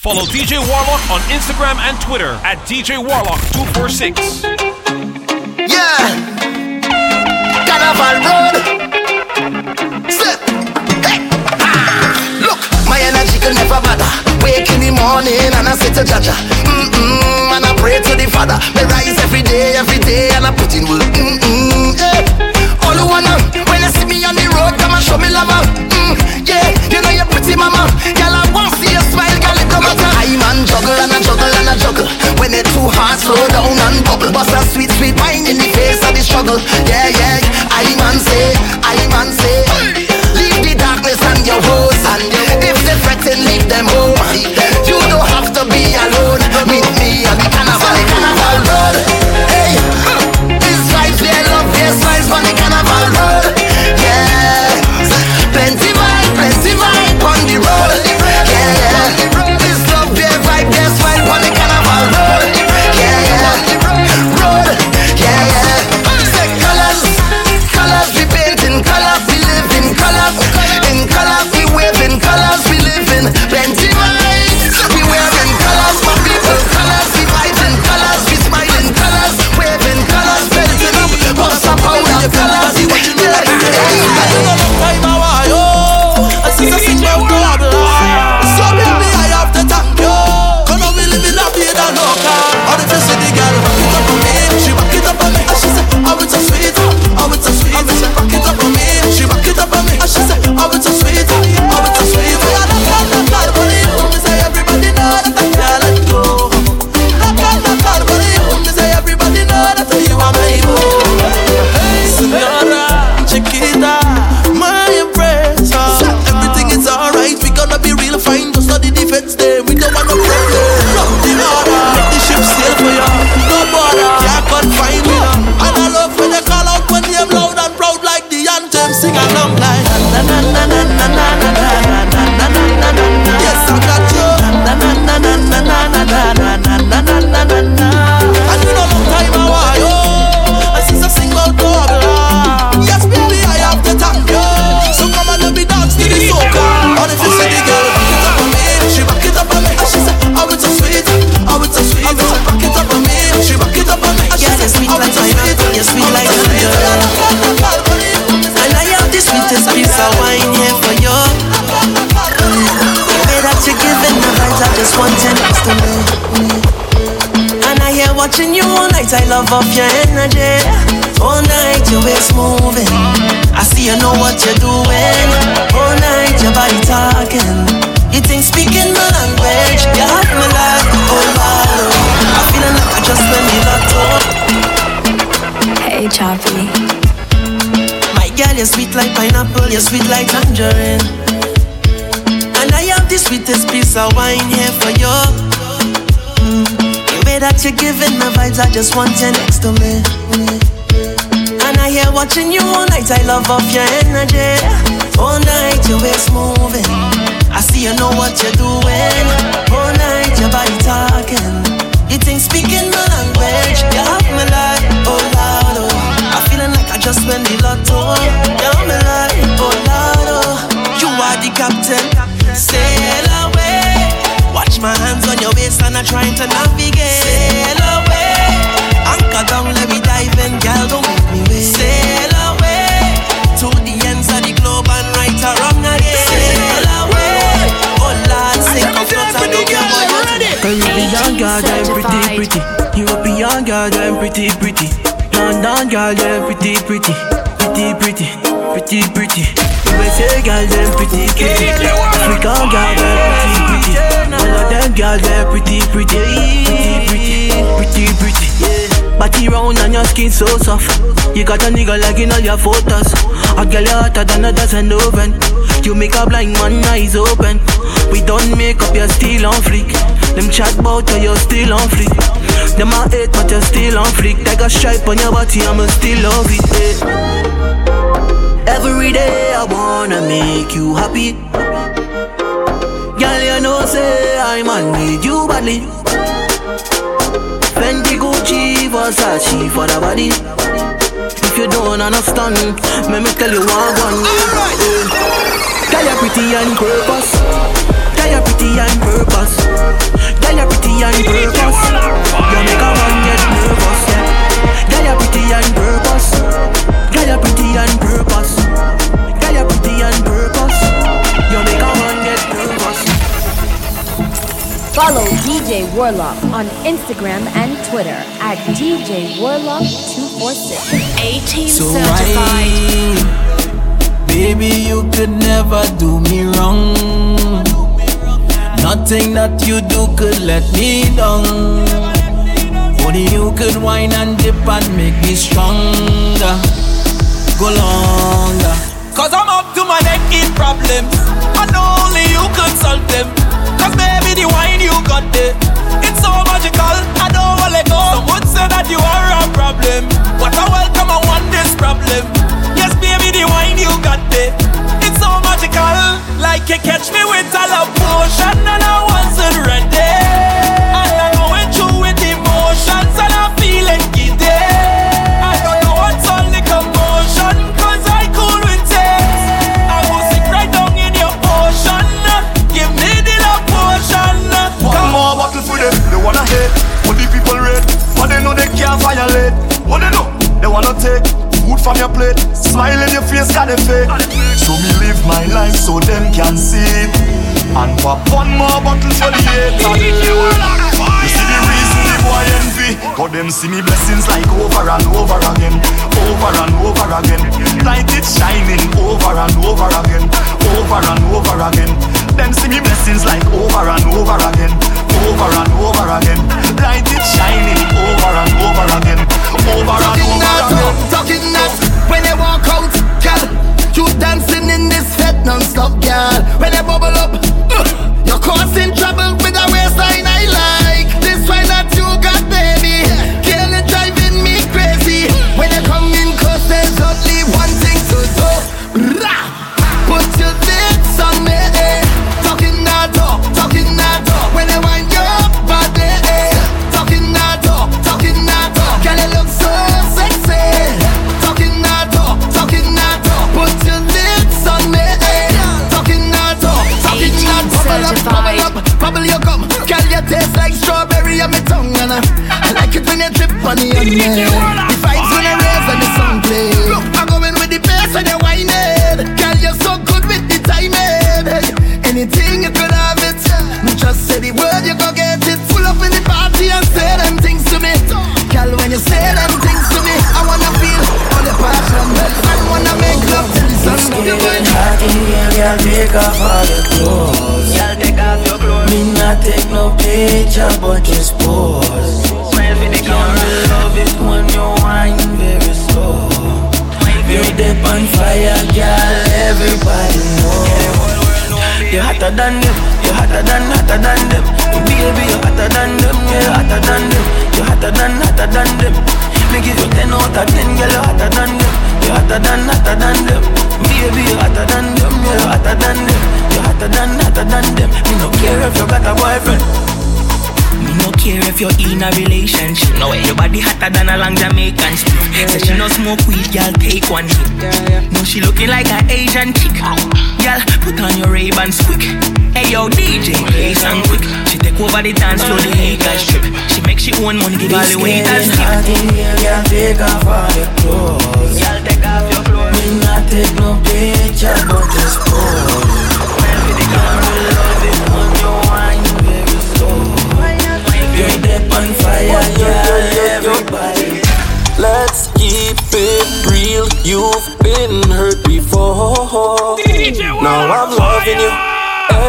Follow DJ Warlock on Instagram and Twitter at DJ Warlock246. Yeah. Carnival Road. Step. Hey. Ah. Look, my energy can never bother. Wake in the morning and I say to Jaja. Mm-mm, and I pray to the Father. Me rise every day, every day, and I put in work. Mm-mm, yeah. All you wanna, when you see me on the road, come and show me love. Mm, yeah, you know you're pretty, mama. Girl, I want to smile, girl, it don't matter. I man juggle and I juggle and I juggle. When it's too hard, slow down and bubble. Bust a sweet, sweet wine in the face of the struggle. Yeah, yeah. I man say, I man say, leave the darkness and your woes. And if they threaten, leave them home. You don't have to be alone. Meet me on the carnival, the carnival road. Watching you all night, I love off your energy. All night, your waist moving. I see you know what you're doing. All night, your body talking. You think speaking my language, you have me like, oh, wow. I'm feeling like I just went me locked up. Hey, Choppy. My girl, you're sweet like pineapple, you're sweet like tangerine. And I have the sweetest piece of wine here for you. Mm. That you're giving the vibes, I just want you next to me. And I hear watching you all night, I love off your energy. All night, your waist moving. I see you know what you're doing. All night, your body talking. You think speaking my language, you have me like, oh Lord, oh. I'm feeling like I just went the lotto. You have me like, oh Lord, oh. You are the captain, sail away. Watch my hands on your waist and I'm trying to navigate. Sail away, anchor down, let me dive in, girl, don't make me wait. Sail away to the ends of the globe and right or wrong again. Sail away, oh Lord, sink or float, I don't care what you do. Caribbean girl, them pretty, pretty. European girl, them pretty, pretty. London girl, them pretty, pretty. Pretty, pretty, pretty, pretty. USA girl, them pretty, pretty. African girl, them pretty, pretty. All of them girl, them pretty, pretty. Pretty, pretty, pretty, pretty. Body round and your skin so soft. You got a nigga like in all your photos. A girl hotter than a dozen oven. You make a blind man eyes open. We don't make up, you're still on fleek. Them chat bout you, you're still on fleek. Them a hate, but you're still on fleek. Like a stripe on your body, I'ma still love it. eh. Every day I wanna make you happy. Girl, you know, say I'm on with you badly. Fendi Gucci, Versace for the body. If you don't understand, let me tell you what one. Alright. Girl, you're pretty and purpose. Girl, you're pretty and purpose. Girl, you're pretty and purpose. You make a man get nervous, yeah. Girl, you're pretty and purpose. Girl, you're pretty and purpose. Follow DJ Warlock on Instagram and Twitter at DJ Warlock246. 18 So certified. why, baby, you could never do me wrong. Nothing that you do could let me down. Only you could whine and dip and make me stronger. Go longer. Cause I'm up to my neck in problems. And only you could solve them. Cause baby, the wine you got there. It's so magical, I don't wanna let go. Some would say that you are a problem. But I welcome, I want this problem. Yes, baby, the wine you got there. It's so magical, like you catch me with a love potion and I wasn't ready. Violate What they know, they wanna take food from your plate. Smile in your face, got they fake. So me live my life so them can see. It And pop one more bottle for the haters You see the reason the boy envy Cause them see me blessings like over and over again. Over and over again. Like it's shining over and over again. Over and over again. Them see me blessings like over and over again Over and over again. Like it's shining over and over again. Over and Talking over that, again. talking that. When they walk out, girl You dancing in this fete non-stop, girl. When they bubble up uh, You're causing trouble with a waistline I like. This wine that you got, baby Girl, it's driving me crazy. When you come in close, there's only one thing strawberry on my tongue And I, I like it when you trip on the onion. The vibes when I raise and the song play. Look, I'm going with the bass when you whine it. Girl, you're so good with the timing. Anything you could have it. Me just say the word, you go get it. Pull up in the party and say them things to me. Girl, when you say them things to me I wanna feel all the passion. I wanna make love till the sun It's comes getting hot in here, girl, take off all your clothes Me not take no picture, but just Smile for the Love it when you whine very slow You dip on fire, girl, everybody know You're hotter than them, you're hotter than, hotter than them. Baby, you're hotter than them, you're hotter than them. You're hotter than, hotter than them. Me give you 10 out of 10, girl, you're hotter than them. You're hotter than, hotter than them. Baby, you're hotter than them, you're hotter than hotter than them Me no care if you got a boyfriend me no care if you're in a relationship. No way, your body hotter than a long Jamaican split. Say she no smoke weed, girl, take one hit. No, she looking like an Asian chick. Girl, put on your Ray-Bans quick. Hey yo, DJ, play song quick. She take over the dance floor, the haters strip. She make she own money, give all the waiters tip. Girl, take off all your clothes. Girl, take off your clothes. Me not take no picture, but just pose. On yeah, everybody. Let's keep it real. You've been hurt before. Now I'm loving you.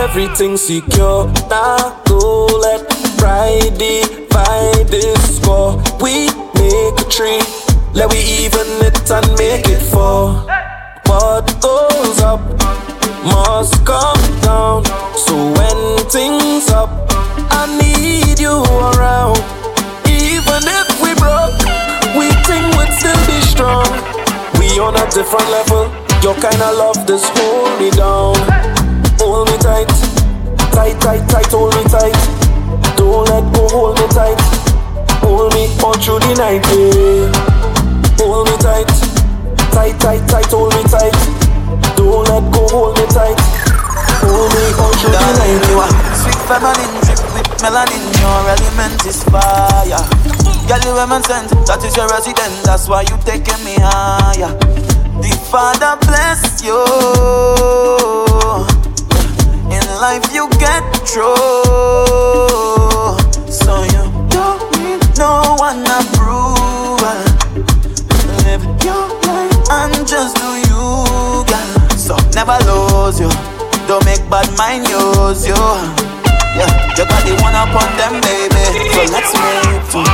Everything secure. Now go let pride divide this score. We make a tree. Let we even it and make it four. What goes up must come down. So when things up, I need you around. Even if we broke, we think we'd still be strong. We on a different level. Your kind of love just hold me down. Hold me tight, tight, tight, tight. Hold me tight. Don't let go. Hold me tight. Hold me all through the night. Yeah. Hold me tight, tight, tight, tight. Hold me tight. Don't let go. Hold me tight. Hold me all through the night. Are sweet feminine melanin, your element is fire. Girl, you women sense, that is your residence, that's why you taking me higher. The Father bless you. In life you get true. so you don't need no one approval. Live your life and just do you, girl. So never lose you. Don't make bad mind use you got the one up on them, baby. So let's make two.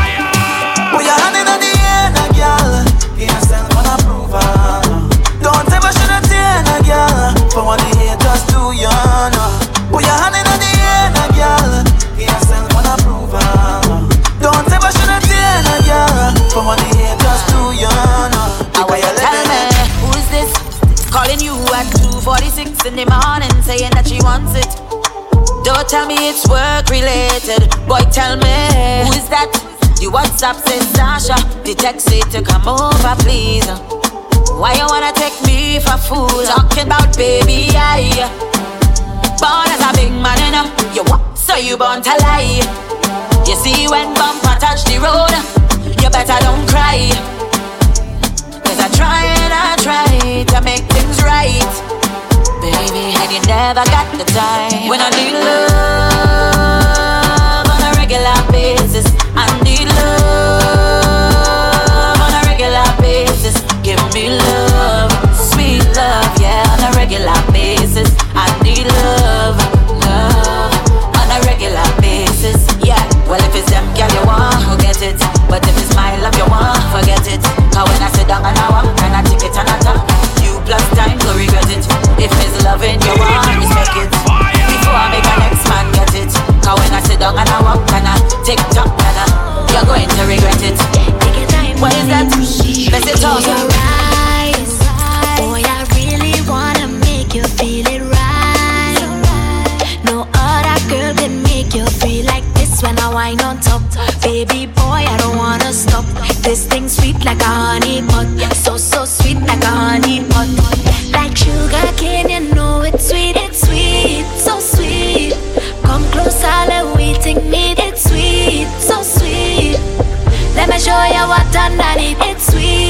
Put your hand in the air, girl. Yourself an approval. Don't ever shed a tear, girl. For what the haters do, you know. Put your hand in the air, girl. Yourself an approval. Don't ever shed a tear, girl. For what the haters do, you know. I will tell me who's this calling you at 2:46 in the morning, saying that she wants it. Don't tell me it's work related. Boy, tell me who's that? The WhatsApp says Sasha. The text say to come over, please. Why you wanna take me for fool? Talking about baby, I born as a big man, you know. You what? So you born to lie. You see when bumper touch the road, you better don't cry. Cause I try and I try to make things right. Baby, and you never got the time. When I need love you want, it. Before I make a next man get it. Cause when I sit down and I walk, and I tick tock, and I, you're going to regret it. What is that? Let's it talk. Boy, I really wanna make you feel it right. No other girl can make you feel like this when I wind on top. Baby boy, I don't wanna stop. This thing sweet like a honey pot, so so sweet like a honey pot. Like sugar cane, It's sweet,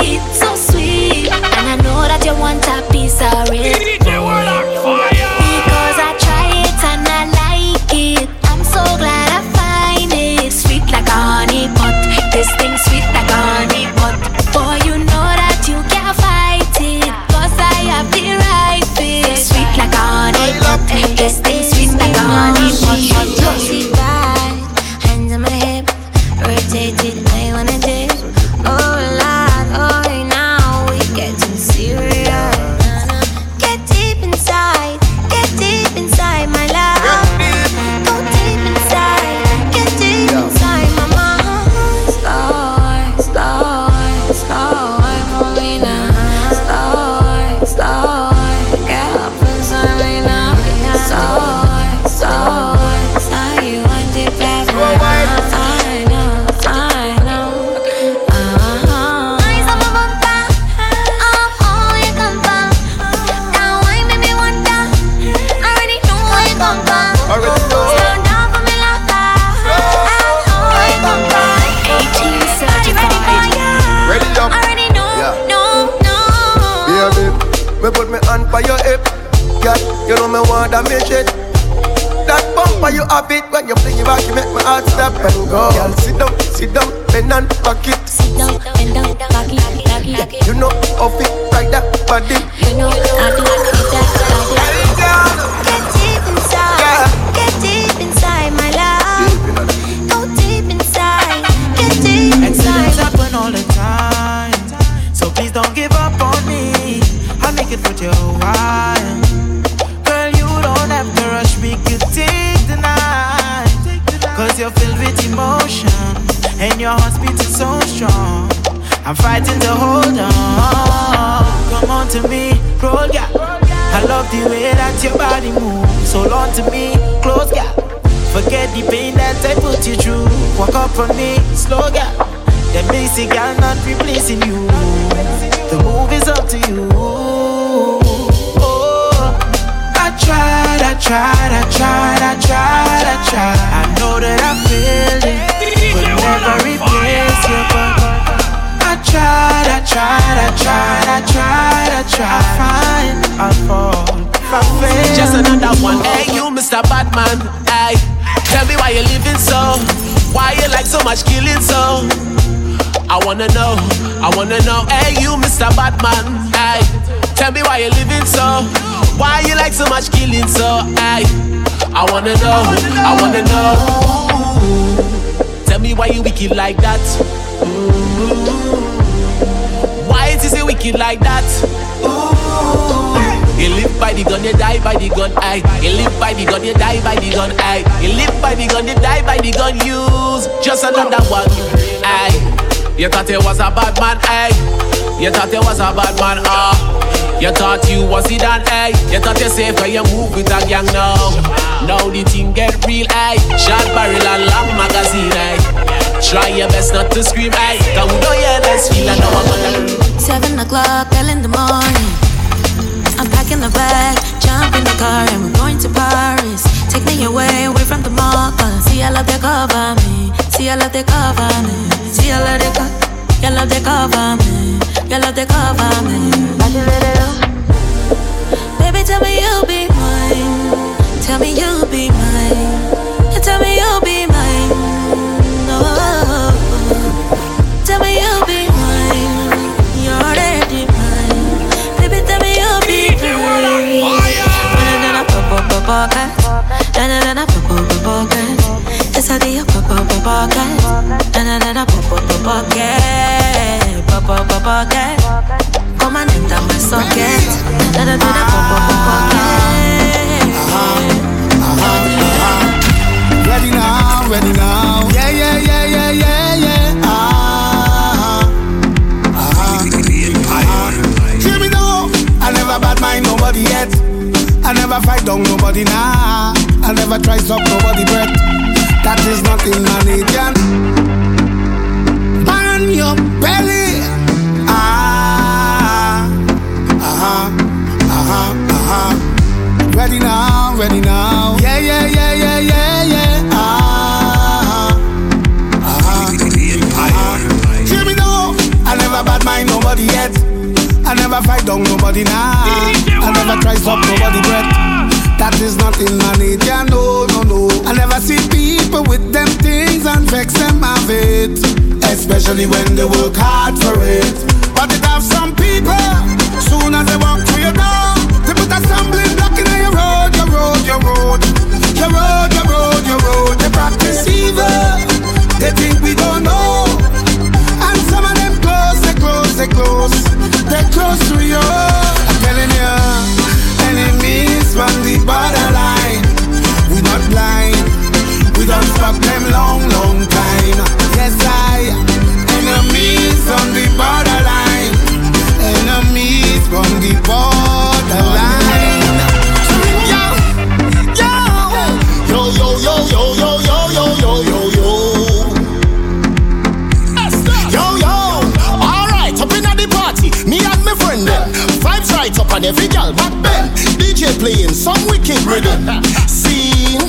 bumper you have it when you fling it back, you make my heart stop and go. Girl, sit down, sit down, bend and back it. Sit down, bend down, back it, back it, back it. You know how fit like that body. You know I do to hold on. Come on to me, roll gap. I love the way that your body moves. Hold on to me, close gap. Forget the pain that I put you through. Walk up on me, slow gap. The basic girl not replacing you. The move is up to you. Oh, I tried, I tried, I tried, I tried, I tried. I know that I failed it. Could never replace you, but tried, I tried, I tried, I tried, I tried. I'll fall. I fail. Just another one. Hey, you, Mr. Batman. Hey, tell me why you're living so. Why you like so much killing so. I wanna know, I wanna know. Hey, you, Mr. Batman. Hey, tell me why you're living so. Why you like so much killing so I I wanna know, I wanna know Tell me why you wicked like that Why is it like that Ooh. you live by the gun, you die by the gun, aye. You live by the gun, you die by the gun, aye. You live by the gun, you die by the gun. Use just another one, aye. You thought you was a bad man, aye. You thought you was a bad man, ah. You thought you was it done, aye. You thought you safe when you move with a gang now. Now the thing get real, aye. Short barrel and long magazine, aye. Try your best not to scream, aye. Cause we don't hear less feel, I know I'm gonna. Seven o'clock, early in the morning. I'm packing the bag, jump in the car, and we're going to Paris. Take me away, away from the mall. See, I love they cover me. See, I love they cover me. See, I love they cover You love they cover me. You love they cover me. Baby, tell me you'll be mine. Tell me you'll be mine. Tell me you'll be mine. Cat. Na na na na pop pop pop cat. It's a day pop pop pop pop pop pop. Pop pop pop. Come socket. Down nobody now. I never try stop nobody breath. That is nothing nature. Man your belly. Ah, ah, ah, ah. Ready now, ready now. Yeah, yeah, yeah, yeah, yeah, yeah. Ah, ah, ah. Hear me now. I never bad mind nobody yet. I never fight down nobody now. I never try stop nobody breath. That is not in my nature, no, no, no. I never see people with them things and vex them of it. Especially when they work hard for it. But it have some people, soon as they walk through your door, they put a stumbling block in your road, your road, your road. Your road, your road, your road. They practice evil. They think we don't know. And some of them close, they close, they close. They close to you. I'm telling you, enemies from the borderline. We not blind. We don't fuck them long, long time. Yes, I. Enemies from the borderline. Enemies from the borderline. Yo, yo, yo, yo, yo, yo, yo, yo, yo, yo, yo. Yo, yo, alright, up in the party, me and my friend. Vibes right up on every girl back then. DJ playing some wicked rhythm. Scene,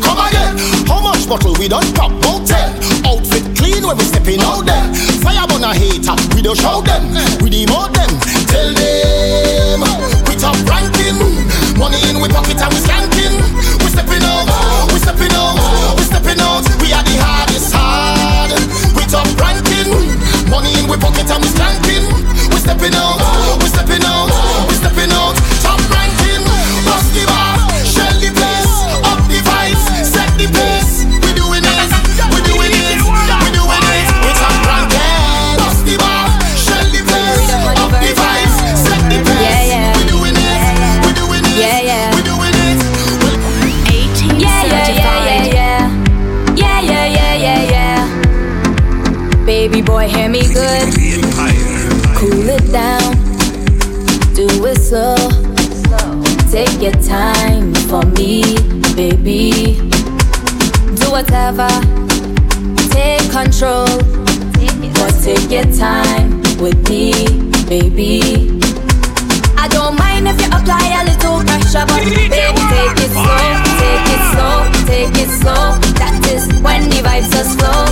come again. How much bottle we done pop? About ten. Outfit clean when we stepping out them. Fire burn a hater, we don't show them. We demote them. Tell them we top ranking. Money in we pocket and we skanking. We stepping out, we stepping out, we stepping out. We are the hardest hard. We top ranking. Money in we pocket and we skanking. We stepping out, we stepping out, we stepping out. Festivals. For me, baby. Do whatever. Take control. But take your time with me, baby. I don't mind if you apply a little pressure, but baby, take it slow, take it slow, take it slow. That is when the vibes just flow.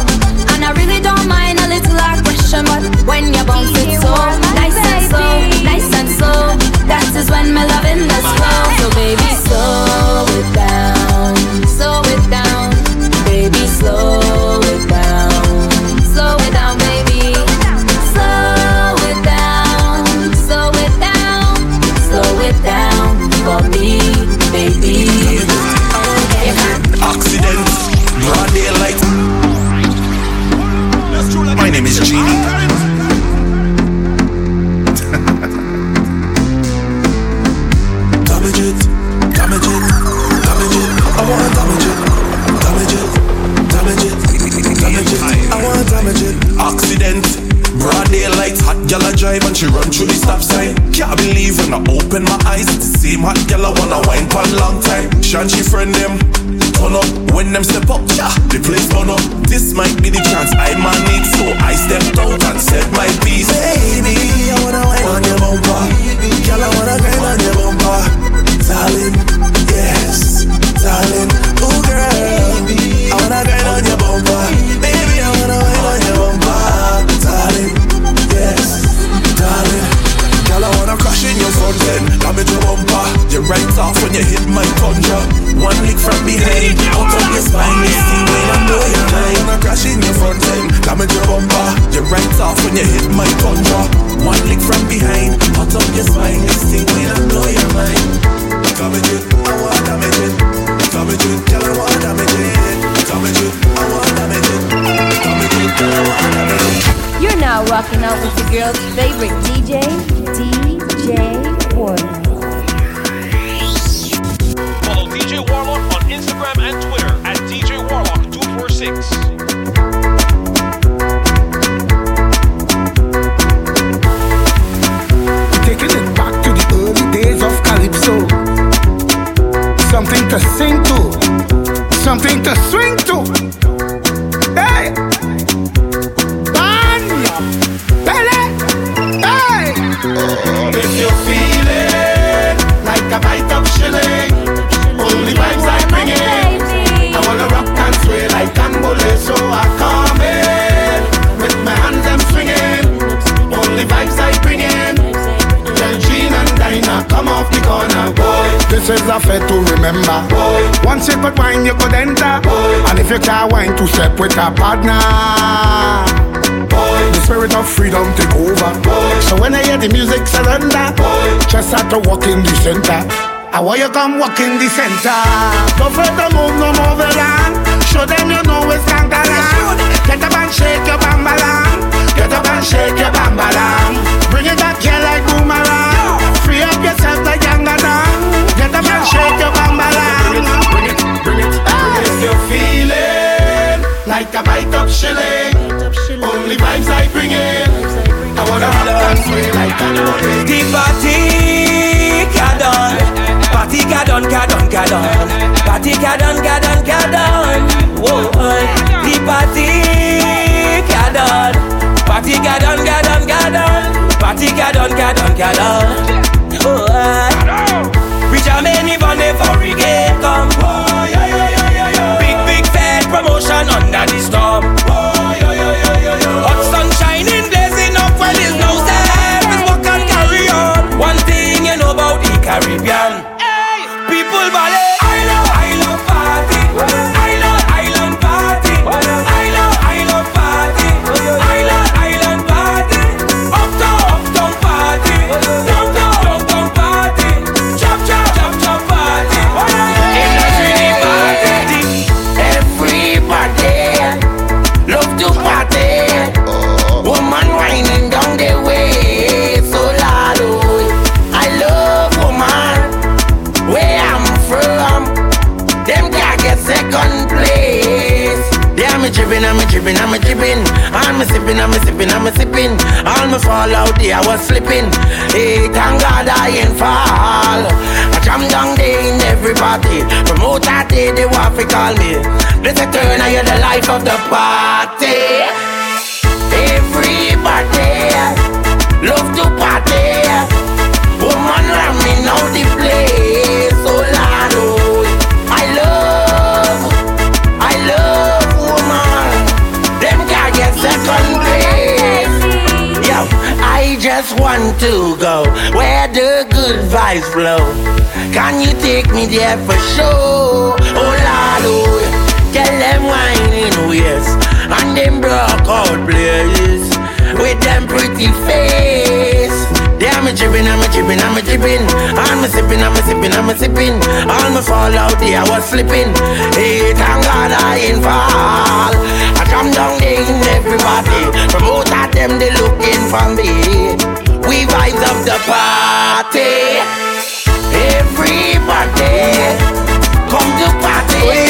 And I really don't mind a little aggression, but when you bounce it so nice and slow, nice and slow, that is when my loving does flow. So baby, slow it down, drive and she run through the stop sign. Can't believe when I open my eyes, it's the same hot girl I wanna wine for a long time. Shan she friend them, turn up when them step up, yeah, the place burn up. This might be the chance I man need, so I stepped out and said my piece. Baby, I wanna wine on your bumper, girl I wanna grind on your bumper, darling, yes, darling, oh girl, I wanna grind on your bumper, your end, damage your bumper. You right off when you hit my plunger. One lick from behind, out of your spine, this thing when I know you're mine. Wanna crash in your front end, damage your bumper. You right off when you hit my plunger. One lick from behind, out of your spine, this thing when I know you're mine. Damage it, I wanna damage it. Damage it, girl, I wanna damage it. Damage it, I wanna damage it. Damage it, girl, I wanna damage it. You're now rocking out with your girl's favorite DJ, DJ Warlock. Follow DJ Warlock on Instagram and Twitter at DJ Warlock246. Taking it back to the early days of Calypso. Something to sing to, something to swing to. Hey! Banya! Pele! Hey! If you feel This is a fair to remember. Once you could wine, you could enter. And if you can't wine, to step with a partner. The spirit of freedom take over. So when I hear the music surrender, just start to walk in the center. I want you come walk in the center. Don't fret to move no more around. Show them you know it's Kangalan. Get up and shake your bambalam. Get up and shake your bambalam. Bring it back here like boomerang. Free up yourself like younger Get up and shake your bambalam. Bring it, bring it, bring it. If you feel it, like a bite of shilling. Only vibes I bring in. I wanna rock and sway like Cambole. The party gadon, party gadon, gadon, gadon, party gadon, gadon, gadon. Whoa, the party gadon, party gadon, gadon, gadon, party gadon, gadon. Oh, we jam any bunny for reggae come. Oh, yeah, yeah, yeah, yeah, yeah. Big, big fat promotion under the storm. Yeah, I'm a dripping, I'm a dripping, I'm a dripping. I'm sipping, I'm a sipping, I'm a sipping. All my fall out there, I was slipping. Hey, thank God I ain't fall. I jam down there in everybody. From out that day, they want to call me. Let's turn, I the life of the party. Everybody love to party. Woman, ram me now the place. Just want to go where the good vibes flow. Can you take me there for sure? Oh Lord, oh, tell them whining oh, ways and them broke out blaze with them pretty face. I'm a dripping, I'm a dripping, I'm a dripping. I'm a sipping, I'm a sipping, I'm a sipping. All my fall out there, I was slipping. Hey, thank God I ain't fall. I come down there in everybody. From them, they looking for me. We vibes of the party. Everybody, come to party.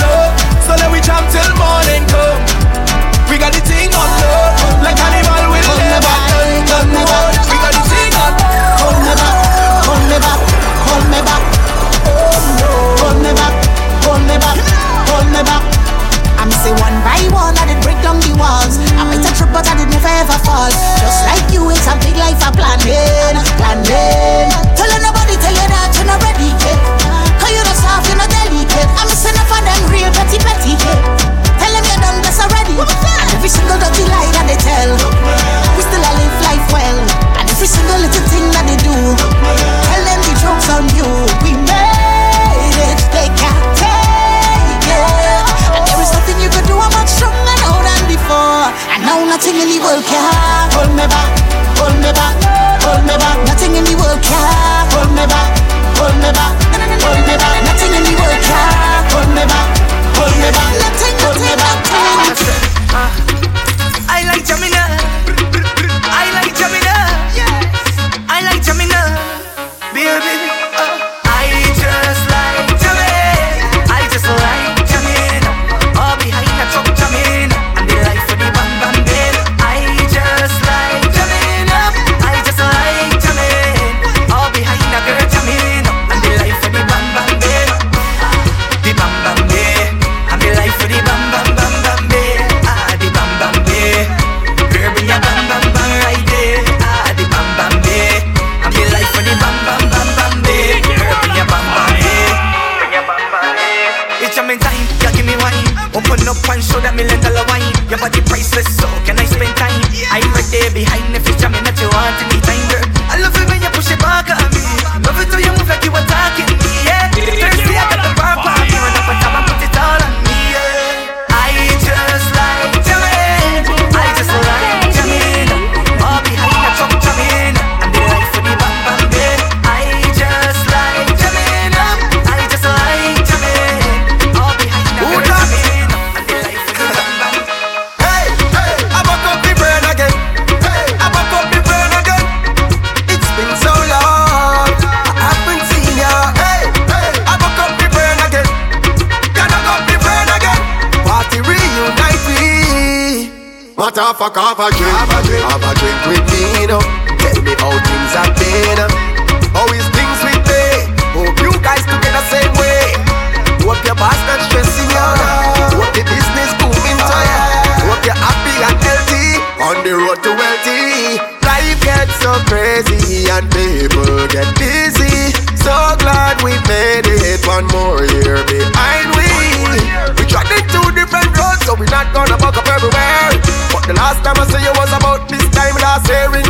low. So let we jump till morning come. We got the thing on low, like animal with come never end on the road. We got the thing on. Come me back, hold me back, hold me back. Oh no, hold me back, hold me back, hold me back. I'm say one by one, I did break down the walls. I might a trip, but I did never ever fall. Just like you, it's a big life I plan in, plan in. every single dirty lie that they tell. We still I live life well, and every single little thing that they do. Tell them the joke's on you. We made it, they can't take it. And there is nothing you can do. I'm much stronger now than before. And now nothing in the world can hold me back, hold me back, hold me back. Nothing in the world can hold me back, hold me back, hold me back. Nothing in the world can hold me back, hold me back. Nothing, nothing, nothing. I like Gemini. half a half a drink, half a drink, half a drink with me now. Tell me how things have been. How is things with me? Hope you guys together same way. Hope your boss not stressing you. Hope your business booming to you. Hope you're happy and healthy on the road to. Them say you was about this time last hearing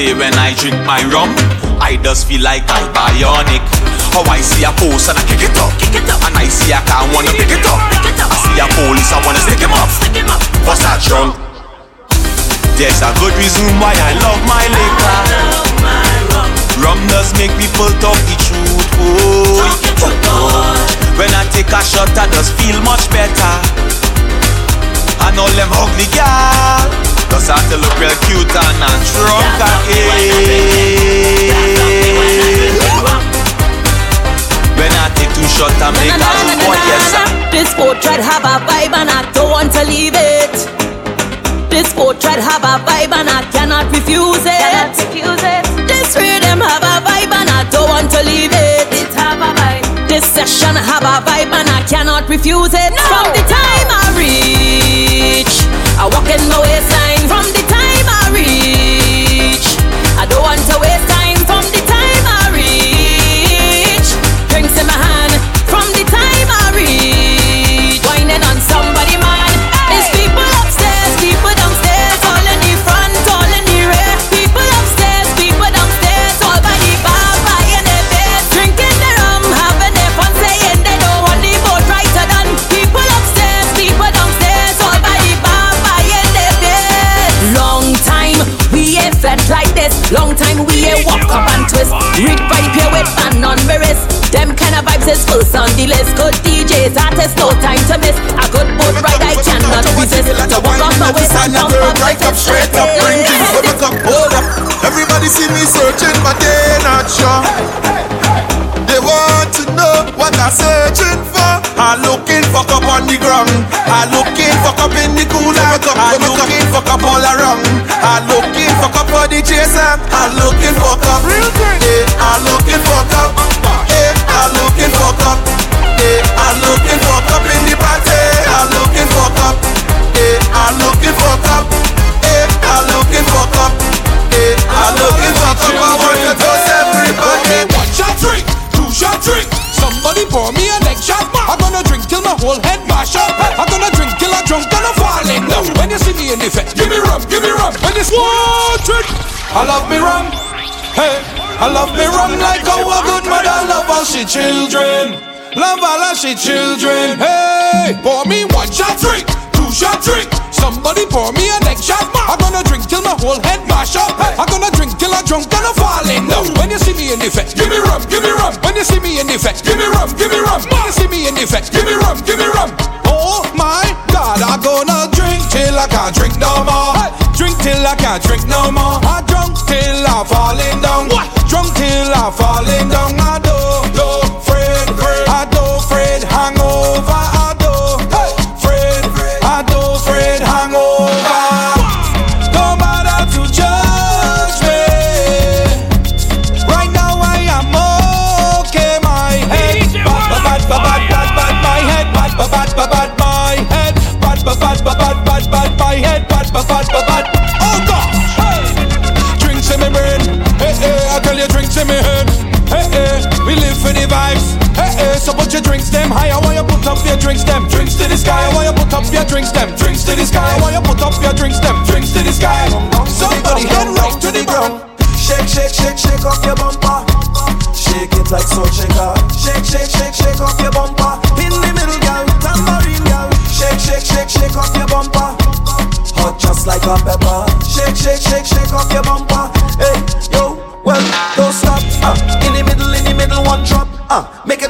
say when I drink my rum, I just feel like I'm bionic. How I see a post and I kick it up, kick it up. and I see a car wanna pick it up. Pick it up. I see a police, I wanna stick him up. Stick him up. What's that drunk? There's a good reason why I love my liquor. Love my rum. rum does make people talk the truth. Oh, oh, oh. When I take a shot, I just feel much better. And all them ugly girls. Just have to look real cute and not natural. When I take two shots I make a good yes sir. This portrait have a vibe and I don't want to leave it. This portrait have a vibe and I cannot refuse it. Cannot refuse it. This rhythm have a vibe and I don't want to leave it. It have a vibe. This session have a vibe and I cannot refuse it. No. From the time I reach, I walk in my waistline. Rick right here with band on my wrist. Them kind of vibes is first on the list. Good DJs, artists, no time to miss. A good boat ride I cannot resist. To walk off my waist and bump up right up, straight up, bring things for the cup, hold up. Everybody see me searching, but they not sure. They want to know what I'm searching for. I'm looking for cup on the ground. I'm looking for cup in the cooler. I'm looking for cup all around. I'm looking for cup for the chaser. I'm looking for cup. Yeah, I'm looking for cup. Yeah, I'm looking for cup. Yeah, I'm looking for cup in the party. I'm looking for cup. Yeah, I'm looking for cup. Yeah, I'm looking for cup. Yeah, I'm looking for cup. I want to toast everybody. One shot drink, two shot drink. Drunk and I'm falling down. When you see me in the fit, give me rum, give me rum. When it's drink, I love me rum. Hey, I love me rum like how a good mother love all she children. Love all of she children. Hey, pour me one shot drink, two shot drink. Somebody pour me a next shot. I'm gonna drink till my whole head mash up. I'm gonna drink till I'm drunk and I'm falling down. When you see me in the fit, give me rum, give me rum. When you see me in the fit, give me rum, give me rum. When you see me in the fit, give me rum, give me rum. Oh my I'm gonna drink till I can't drink no more. Drink till I can't drink no more. I hey. Put your drinks them high. I want you put up your drinks them, drinks to the sky. Want you put up your drinks them, drinks to the sky. Want you put up your drinks them, drinks to the sky. Somebody head right to the ground. Shake, shake, shake, shake off your bumper. Shake it like salt shaker. Shake, shake, shake, shake off your bumper. In the middle, girl, tambourine, girl. Shake, shake, shake, shake off your bumper. Hot just like a pepper. Shake, shake, shake, shake off your bumper. Hey, yo, well, don't stop. Uh, in the middle, in the middle, one drop.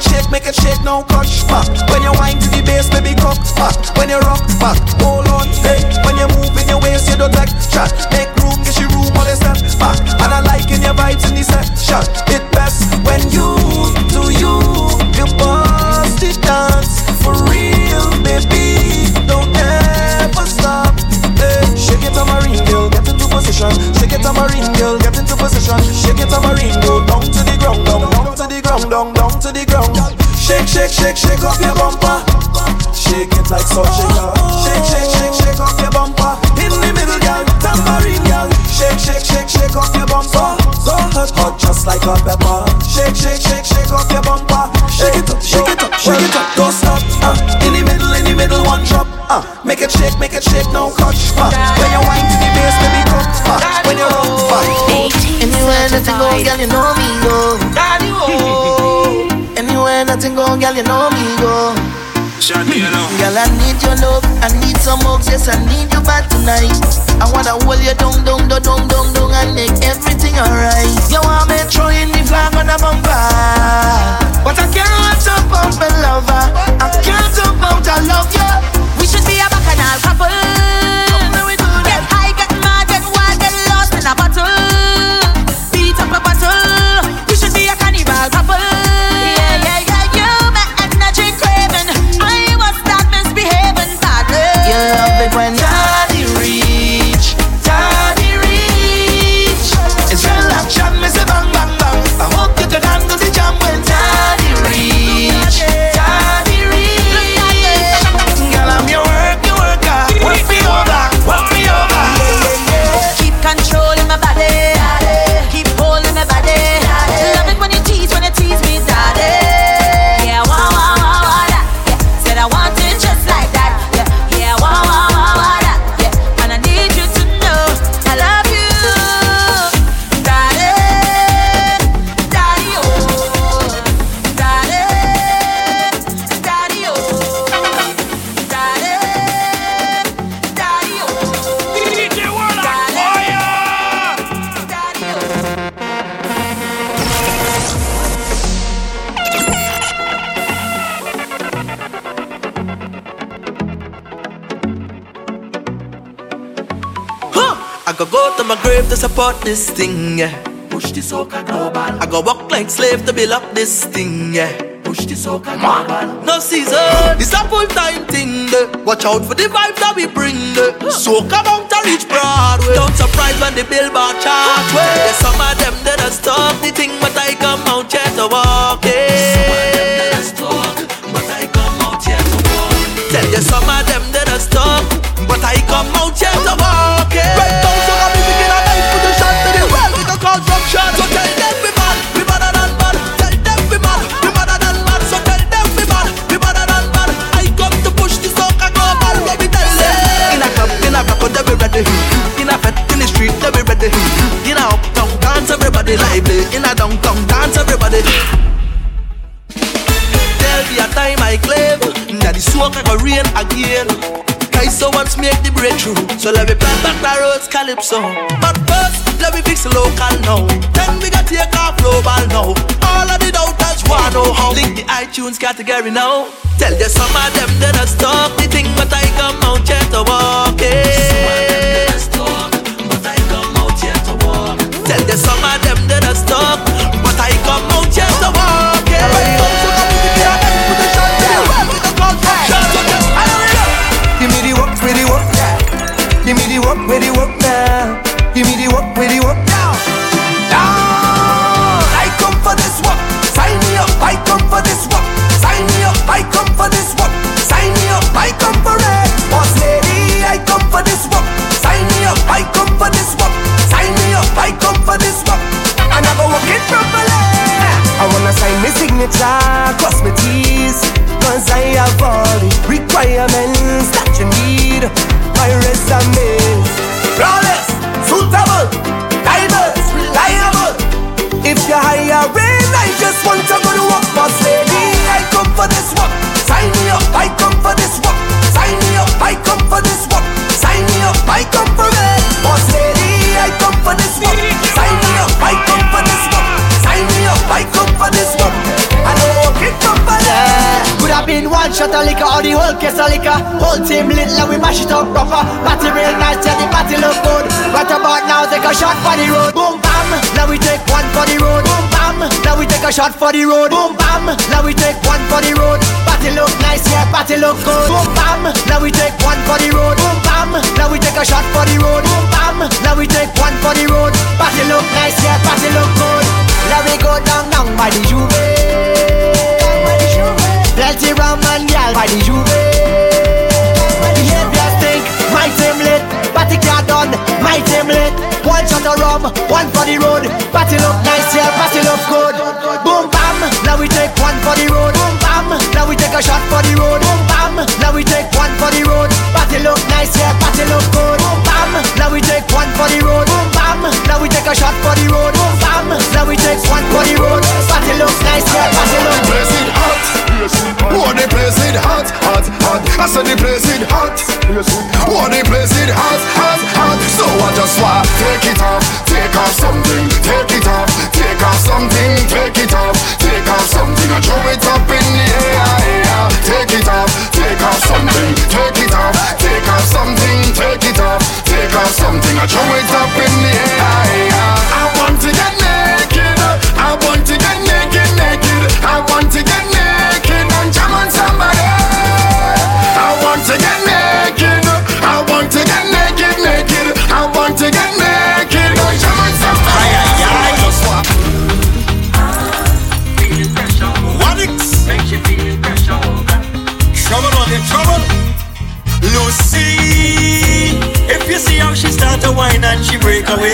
Make it shake, make it shake, no crutch. Uh, when you wind to the bass, baby, cock. Uh, when you rock, back, hold on. Hey, when you move in your waist, you don't take shot. Make room, get your room, all the step back. And I like in your vibes in the section. It Shake, shake, shake, off your bumper. Shake it like salt shaker. Shake, shake, shake, shake off your bumper. In the middle, girl, tambourine, girl. Shake, shake, shake, shake off your bumper. So hot, hot, just like a pepper. Shake, shake, shake, shake off your bumper. Shake it up, shake it up, shake it up. Don't stop. Uh, in the middle, in the middle, one drop. Uh, make it shake, make it shake, no catch. Uh, when you wind to the bass, baby, come. Uh, when you rock, back. Anywhere nothing go, girl, you know me girl, you know me go. Mm, girl, I need your love, I need some hugs, yes, I need you bad tonight. I wanna hold you down, down, down, down, down, down, and make everything alright. You want me throwing the flag on the bumper, but I can't talk about my lover. Support this thing, yeah. Push the soca global. I go walk like slave to build up this thing, yeah. Push the soca global. No season, this a full time thing. Watch out for the vibes that we bring. Soca bound to reach Broadway. Don't surprise when the billboard chart. Yeah, some of them that are stop the thing, but I come out here to walk. Yeah. Some of them that are stuck, but I come out here to walk. Tell you some of them that are stuck, but I come out here to walk. Everybody lively. In a downtown dance, everybody. There'll be a time I claim that the soca go rain again. Kaiso wants make the breakthrough, so let me plant back the roads calypso. But first, let me fix the local now. Then we got take off global now. All of the doubters wanna know how. Link the iTunes category now. Tell you some of them that are stuck the thing, but I come out here to walk it. Some of them that are stuck, but I one shot of liquor or the whole case of liquor Whole team lit like we mash it up proper. Party real nice, yeah the party look good. Right about now take a shot for the road. Boom bam, now we take one for the road. Boom bam, now we take a shot for the road. Boom bam, now we take one for the road. Party look nice, yeah party look good. Boom bam, now we take one for the road. Boom bam, now we take a shot for the road. Boom bam, now we take one for the road. Party look nice, yeah party look good. Now we go down down by the Juve Plenty rum and gal by the Juve Behavior stink, my team lit Party car done, my team lit. One shot of rum, one for the road. Party look nice, yeah, party look good. Boom bam, now we take one for the road. Boom bam, now we take a shot for the road. Boom bam, now we take one for the road. Party look nice, yeah, party look good. Boom bam, now we take one for the road. Boom bam, now we take a shot for the road. Boom bam, now we take one for the road. Party look nice, yeah, party look good. Oh, the place it hot, hot, hot. I said the place it hot. Oh, the place it hot, hot, hot. So I just want take it off, take off something, take it off, take off something, take it off, take off something. I throw it up in the air, air. Take it off, take off something, take it off, take off something, take it off, take off something. I throw it up in the air, air. I want to get naked, I want to get naked, naked. I want to get she break away,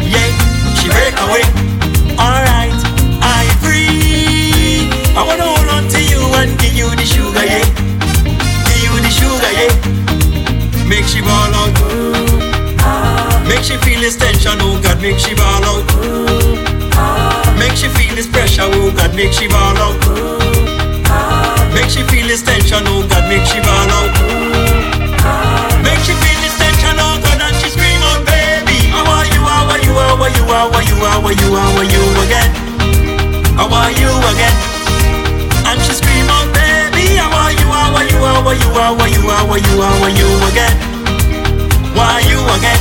yeah, she break away. Alright, I agree. I wanna hold on to you and give you the sugar, yeah. Give you the sugar, yeah. Make she ball out. Make she feel this tension, oh God, make she ball out. Make she feel this pressure, oh God, make she ball out. Make she feel this tension, oh God, make she ball out. are, what you are, what you are, what you again. I want you again. And she scream out, baby, I want you are, what you are, what you are, what you are, what you are, what you again. Why you again?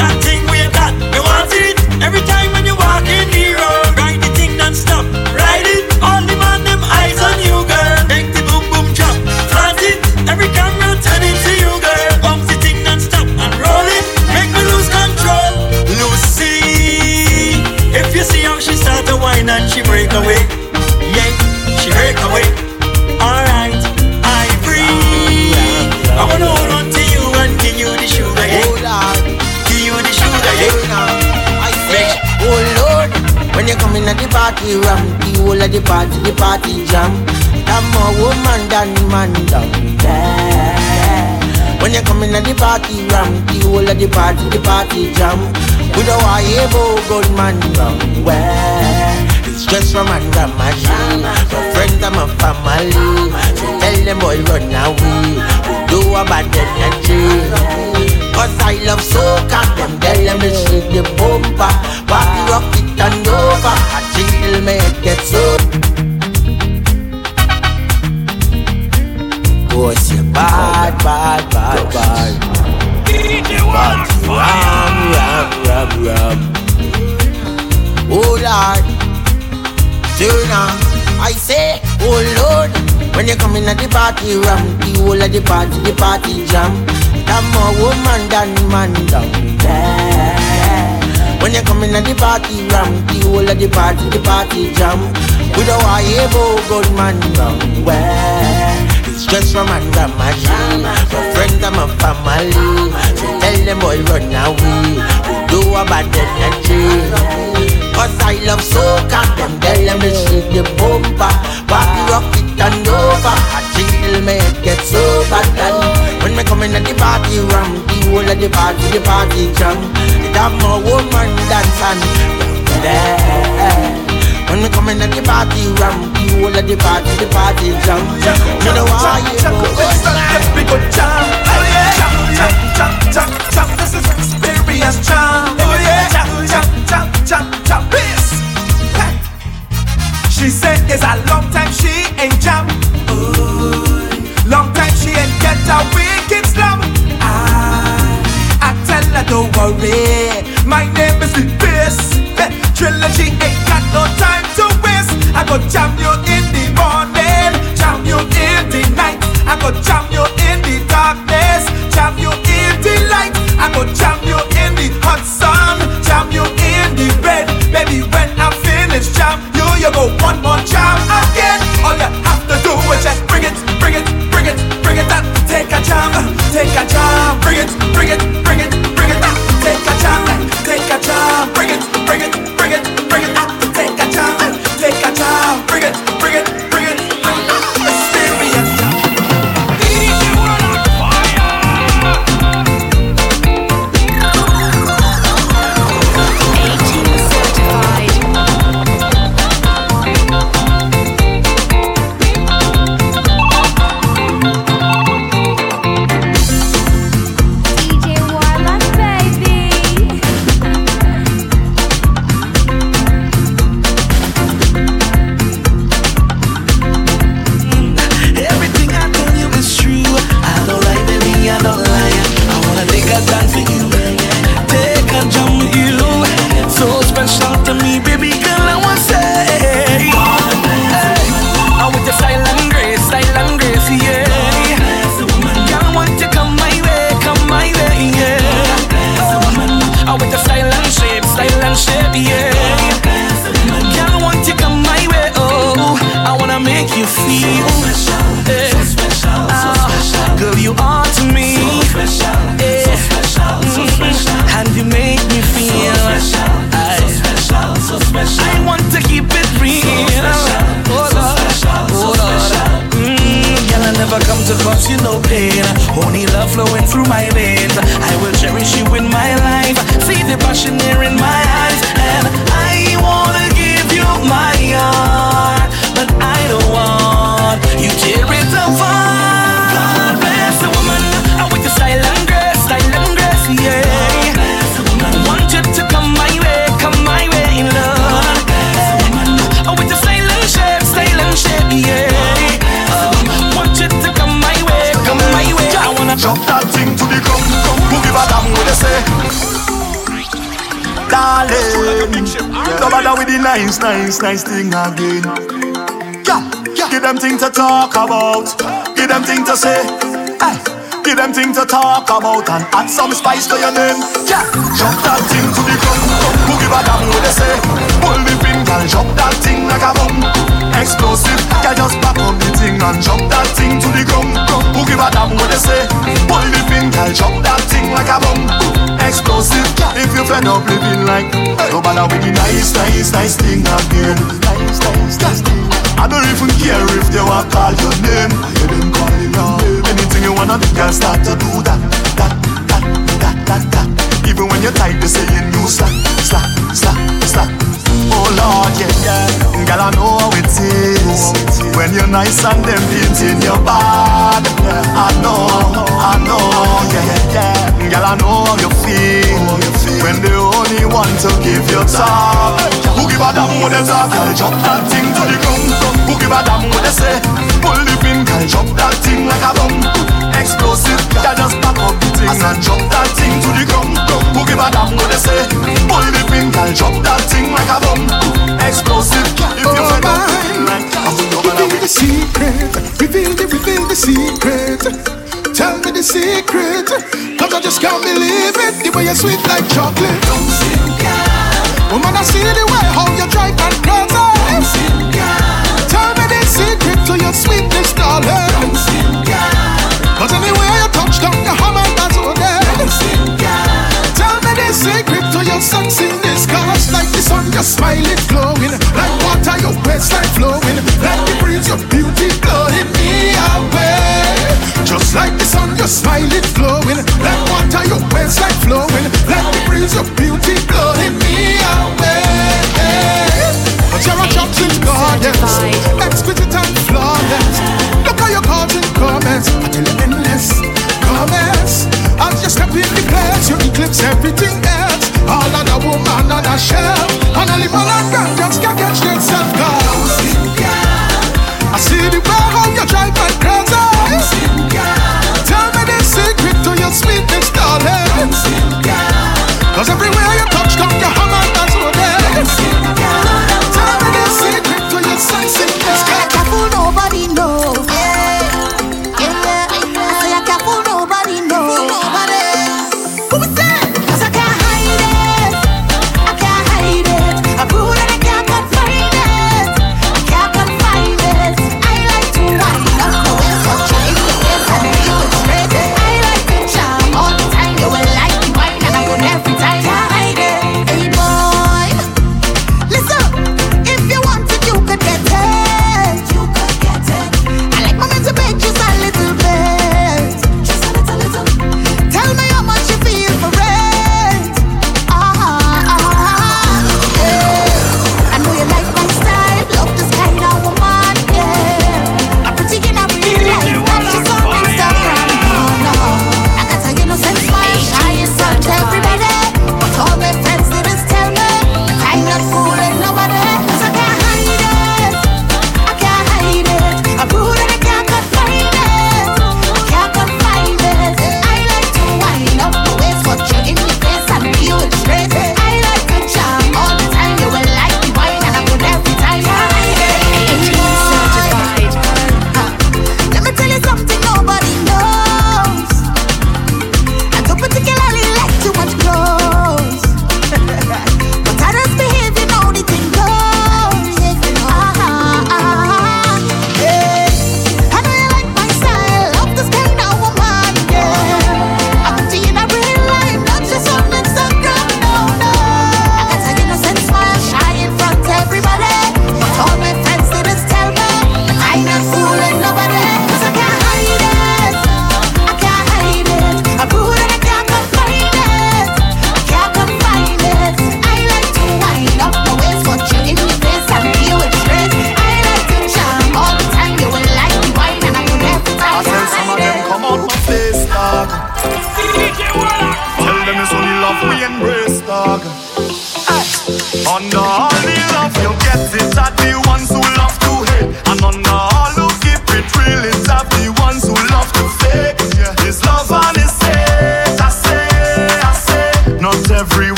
That thing we got, we want it. Every time when you walk in here, right the thing non-stop, right? Man down. When you come in at the party ram, the whole of the party, the party jam. Want a good man down where. It's just from and ram machine. My friends and my family. So tell them boy run away. We do a bad energy. Cause I love soca Them tell them to shake the bumper Party rock it and over I think till me head Cause you bad, bad, bad, bad? Bad, ram, ram, ram, ram Oh Lord. Turn on I say, oh Lord. When you come in at the party ram The whole of the party, the party jam. I'm more woman than man down there. When you come in at the party ram, the whole of the party, the party jam. We don't want a good man down where. Just from ram machine. My friends and my family. So tell them boy run away. We do a bad energy. Cause I love soca Them tell them to shake the bumper Party rock it and over I till me gets over done When me come in at the party ram The whole of the party, the party jam It have more woman and there when me come in at the party ram, the whole of the party, the party jam. You know why you go? Let's be good jam. Oh yeah. Jam, jam, jam, jam, jam. This is experience jam. Oh yeah. Jam, jam, jam, jam, jam. Peace. She said it's a long time she ain't jam. Ooh. Long time she ain't get a wicked slam. I, I tell her don't worry. My name is the Bass. Trilogy ain't no time to waste. I go jam you in the morning, jam you in the night. I go jam you in the darkness, jam you in the light. I go jam you in the hot sun, jam you in the bed. Baby, when I finish jam you, you go one more jam again. All you have to do is just bring it, bring it, bring it, bring it up. Take a jam, take a jam, bring it, nice, thing again. Yeah, yeah. Give them things to talk about, give them things to say. Aye. Give them things to talk about and add some spice to your name. my song them in your bad. I know, I know, yeah, yeah. Girl, I know how you feel when the only one to give you top. Who give a damn what they say? Girl, drop that thing to the ground. Who give a damn what they say? Pull the pin, girl, drop that thing like a bomb. Explosive, girl, just pack up the thing. I said, drop that thing to the ground. Who give a damn what they say? Pull the pin, girl, drop that thing like a bomb. Explosive, girl, if you're like a bomb the secret. Reveal the, reveal the secret. Tell me the secret. Cause I just can't believe it. The way you're sweet like chocolate. Don't you Woman, I see the way how you drive that crazy. Don't you Tell me the secret to your sweetness, darling. Don't you Cause anywhere you touch don't down, the hammer that's all there. Tell me the secret your sexiness Cause like the sun your smile is glowing. Like water your waistline flowing. Like the breeze your beauty blowing me away. Just like the sun your smile is glowing. Like water your waistline flowing. Like the breeze your beauty blowing me away. But you're a Johnson goddess. Exquisite and flawless. Look at your cards and comments I tell you endless comments As you step in the glass you eclipse everything else and a woman a And just can't catch themselves Cause I see the world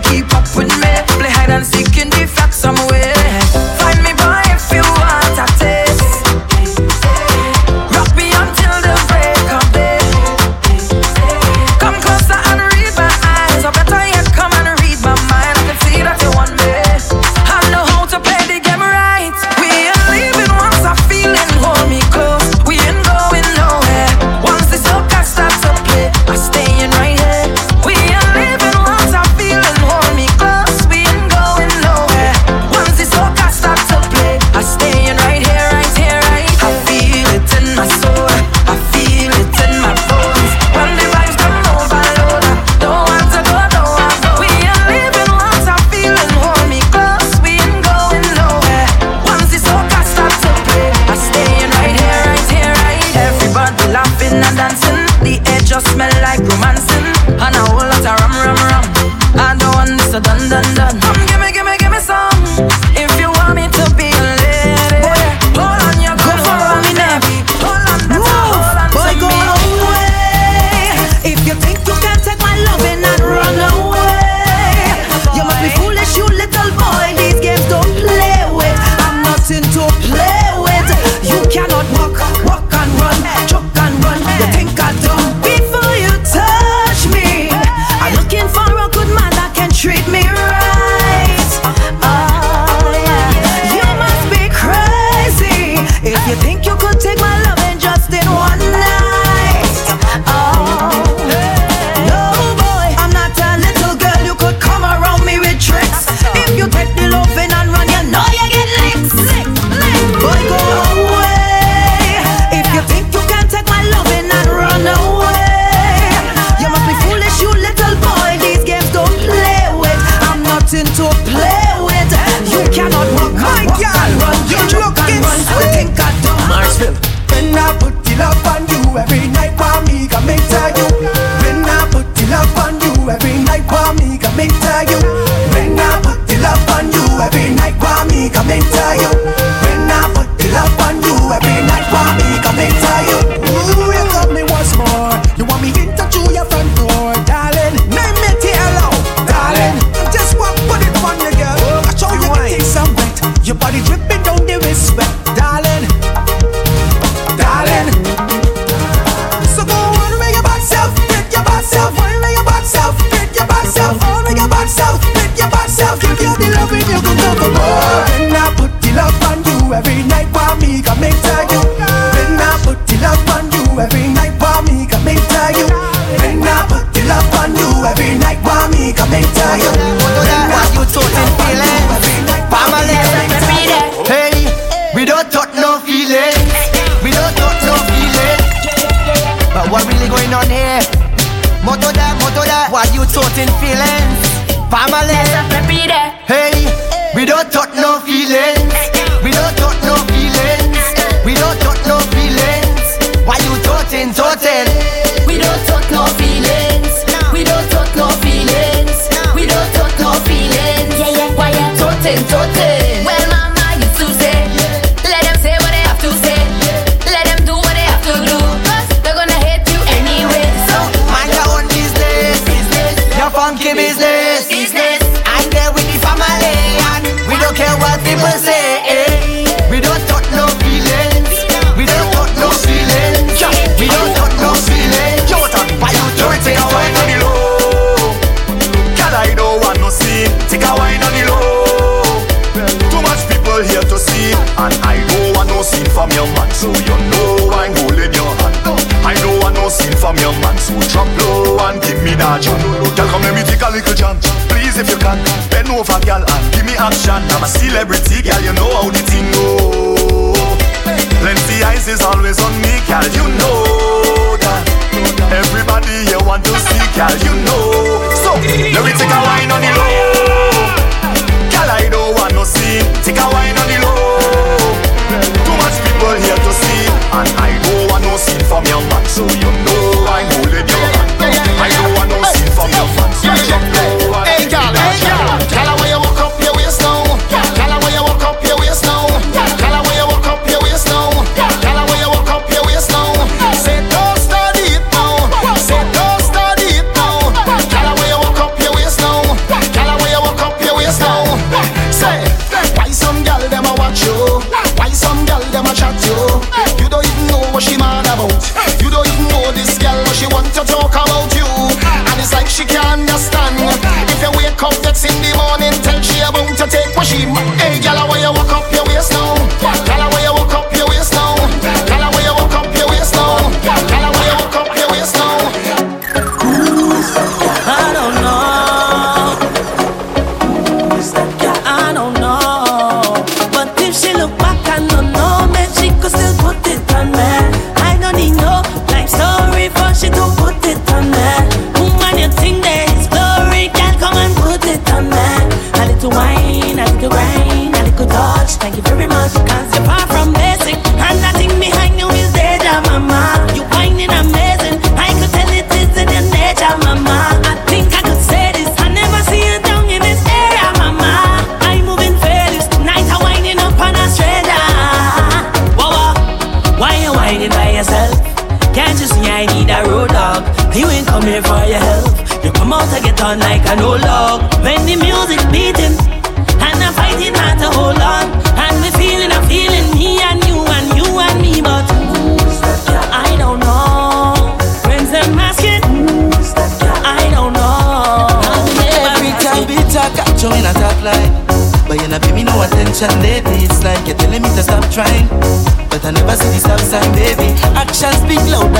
keep up with me. Play hide and seek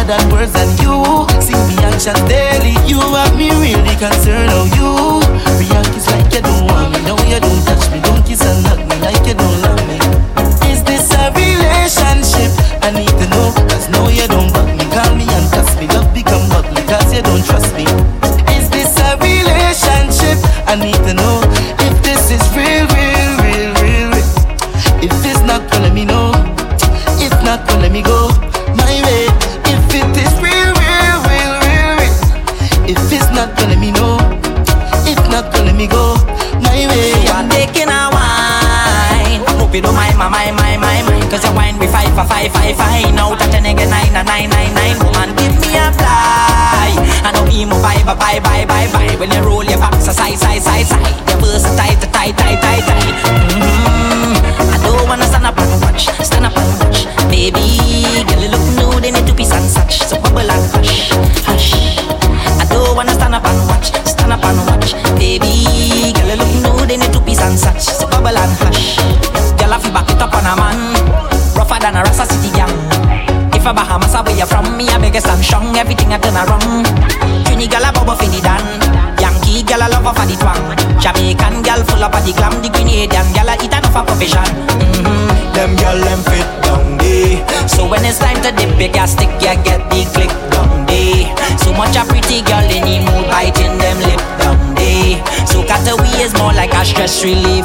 harder than words than you. See me actions daily, you have me really concerned. that's really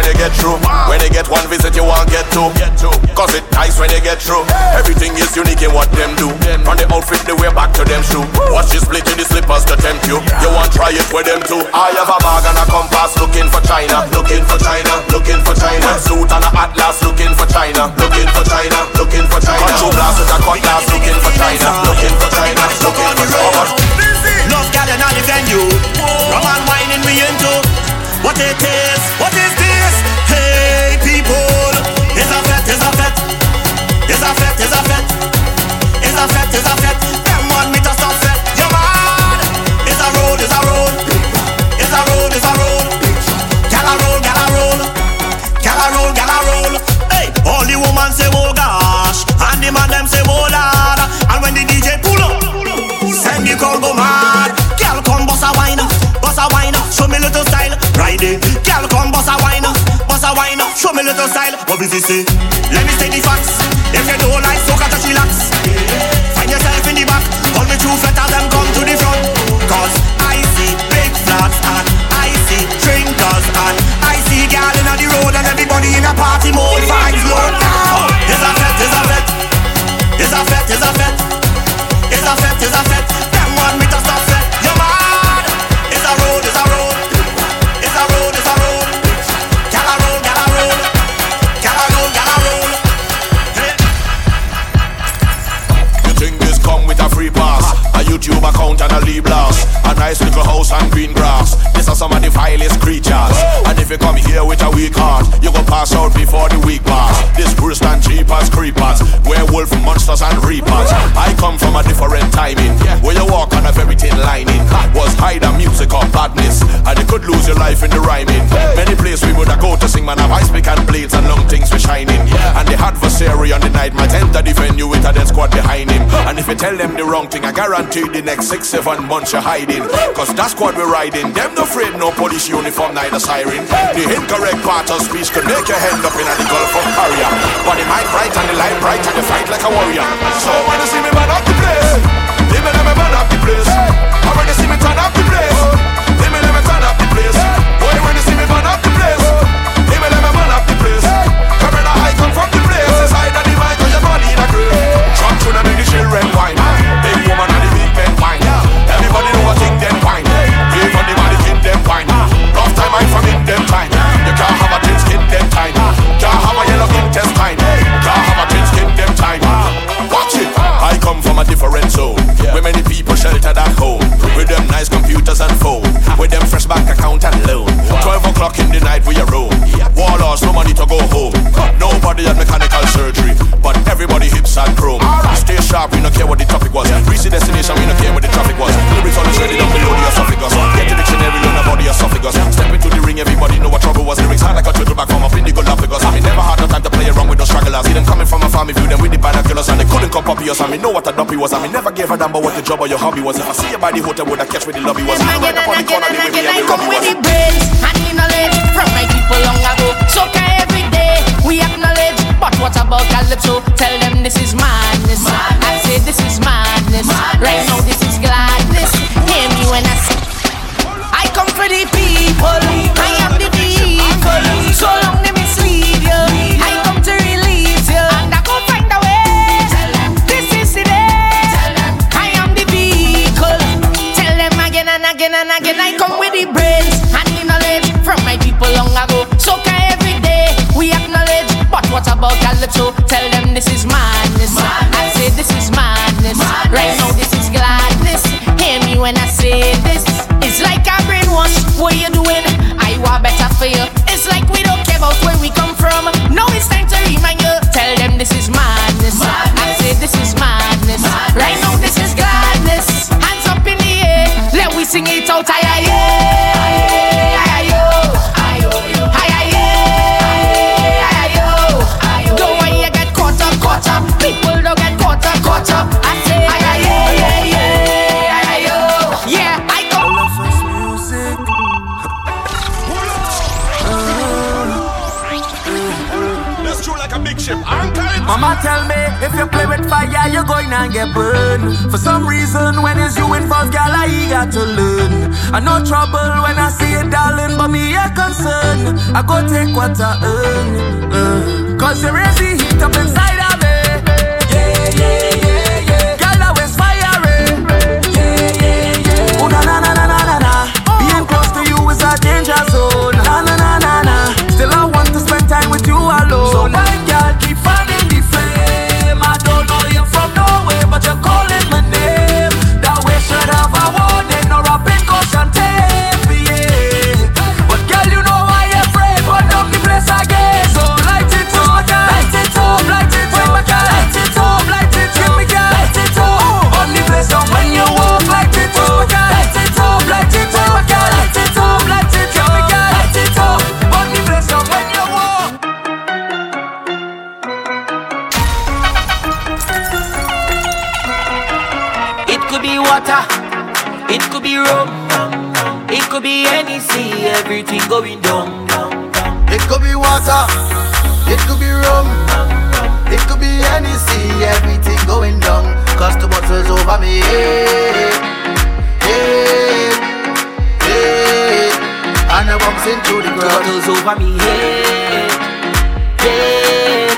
when you get through. When you get one visit, you won't get two. Cause it nice when you get through. Everything is unique in what them do. From the outfit, the way back to them shoe. Watch you split in the slippers to tempt you. You want try it with them too. I have a bag and a compass looking for China. Looking for China. Looking for China. Suit and a atlas looking for China. Looking for China. Looking for China. Control blast with a cutlass looking for China. Looking for China. Looking for China. Love gal in the venue. Rum and wine we into. What it is, what is a fet, it's a fet. Them want me to stop fet. You mad? It's a road, it's a road, it's a road, it's a road. Gal a roll, gal a roll, gal a roll, gal a roll. Hey, all the woman say oh gosh, and the man them say oh lord. And when the DJ pull up, send the crowd go mad. Girl come bust a wine, bust a wine, show me little style. Ride it, girl come bust a wine, bust a wine, show me little style. What is it say? Eh? Pass out before the week pass. This worse than cheapers, creepers, werewolf monsters and reapers. I come from a different timing. Where you walk on a very thin lining. Was either music or badness. And you could lose your life in the rhyming. Many places we would have go to sing, man, have ice pick and blades and long things for shining. And the adversary on the night might enter the venue with a dead squad behind him. And if you tell them the wrong thing, I guarantee the next six, seven months you're hiding. Cause that squad we're riding, them no afraid no police uniform, neither siren. The incorrect part of speech could make your head up in a Gulf of Paria. But the mic bright and the light bright and the fight like a warrior. So when you see me man up the place, may let me man up the place. And when you see me turn up computers and. With them fresh bank account and loan. 12 o'clock in the night we are roam. Warlords, no money to go home. Nobody had mechanical surgery. But everybody hips and chrome. Stay sharp, we don't care what the topic was. Reach the destination, we don't care what the traffic was. Lyrics on the ready down below the esophagus. Get the dictionary on the body esophagus. Step into the ring, everybody know what trouble was. Lyrics hard like a turtle back from up in the Galapagos. I mean, never had time to play around with those stragglers. See them coming from a family view, them with the binoculars. And they couldn't come up us. I mean, know what a dumpy was. I mean, never gave a damn about what the job or your hobby was. If I see you by the hotel, would I catch where the lobby was? Right up on the corner, they with me and the come rubby with was. the brains and the knowledge from my people long ago. So every day we acknowledge, but what about Calypso? Tell them this is madness. I say this is madness. Right now this is gladness. Hear me when I say, I come for the people. reason when it's you involved, girl, I got to learn. I know trouble when I see it, darling, but me a concern. I go take what I earn. Uh, Cause you raise the heat up inside of me. Yeah, yeah, yeah, yeah. Girl, I was fiery. Yeah, yeah, yeah. Oh, na na na na na na. Being close to you is a danger zone. Na na na na na. Still, I want to spend time with you alone. So, my girl, room. It could be any sea, everything going down. It could be water, it could be rum. It could be any sea, everything going down. Cause the bottle's over me. Hey, hey, hey. And I bumps into the ground. The bottle's over me. Hey,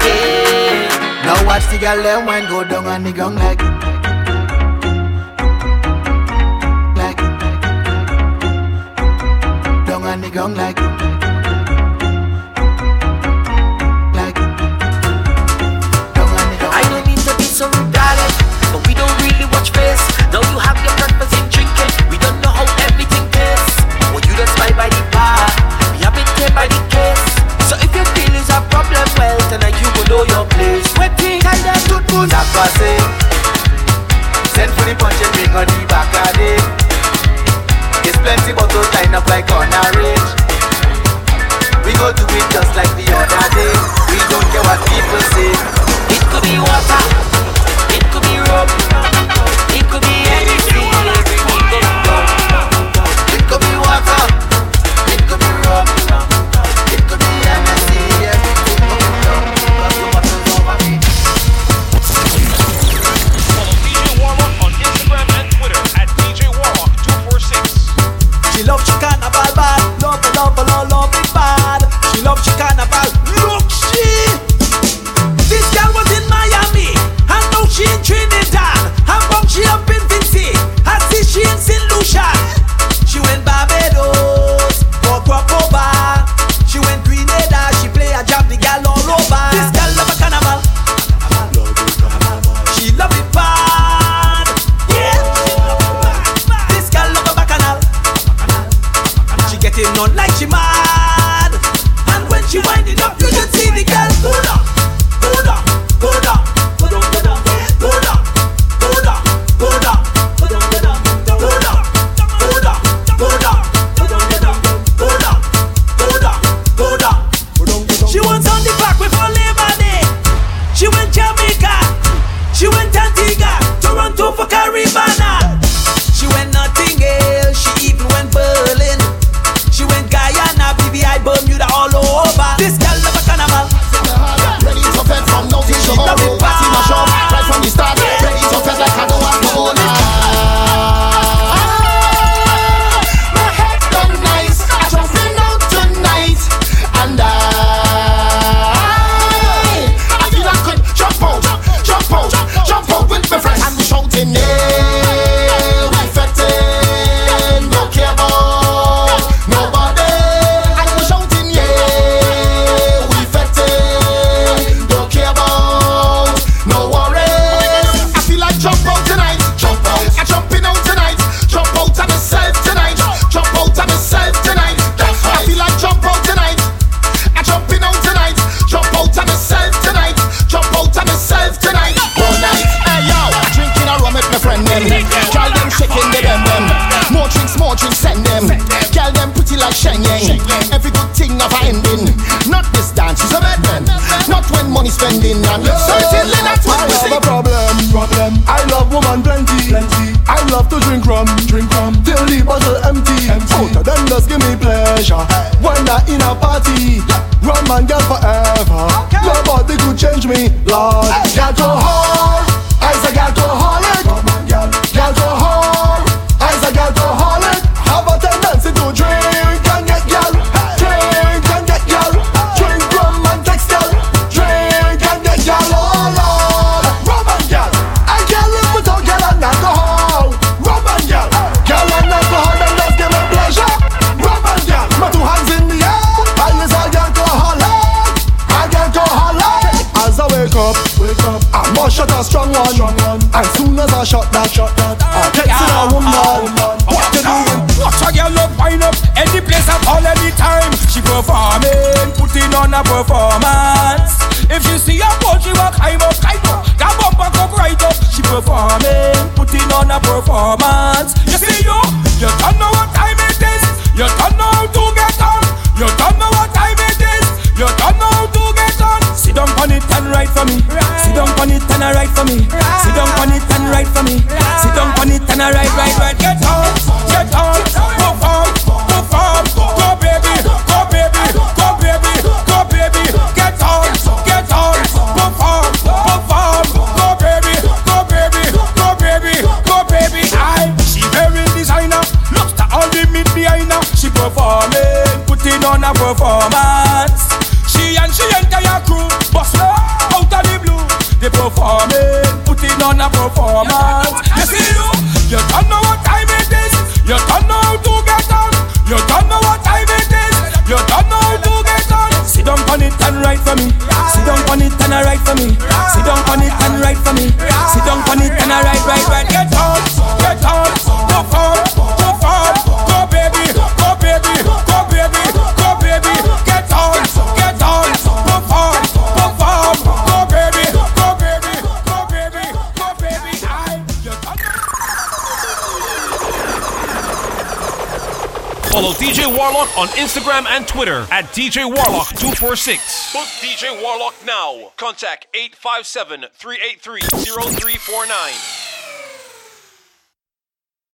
hey. Now watch the girl them when go down on the gong like. Gong like skin and yeah. certainly that's what I we have a problem. problem. I love woman plenty. plenty. I love to drink rum, drink rum till the bottle empty. empty. Both of them just give me pleasure hey. when I in a party. Yeah. Rum and girl forever. Okay. Your body could change me, Lord. Hey. Girl, on Instagram and Twitter at DJ Warlock246. Book DJ Warlock now. Contact 857 383 0349.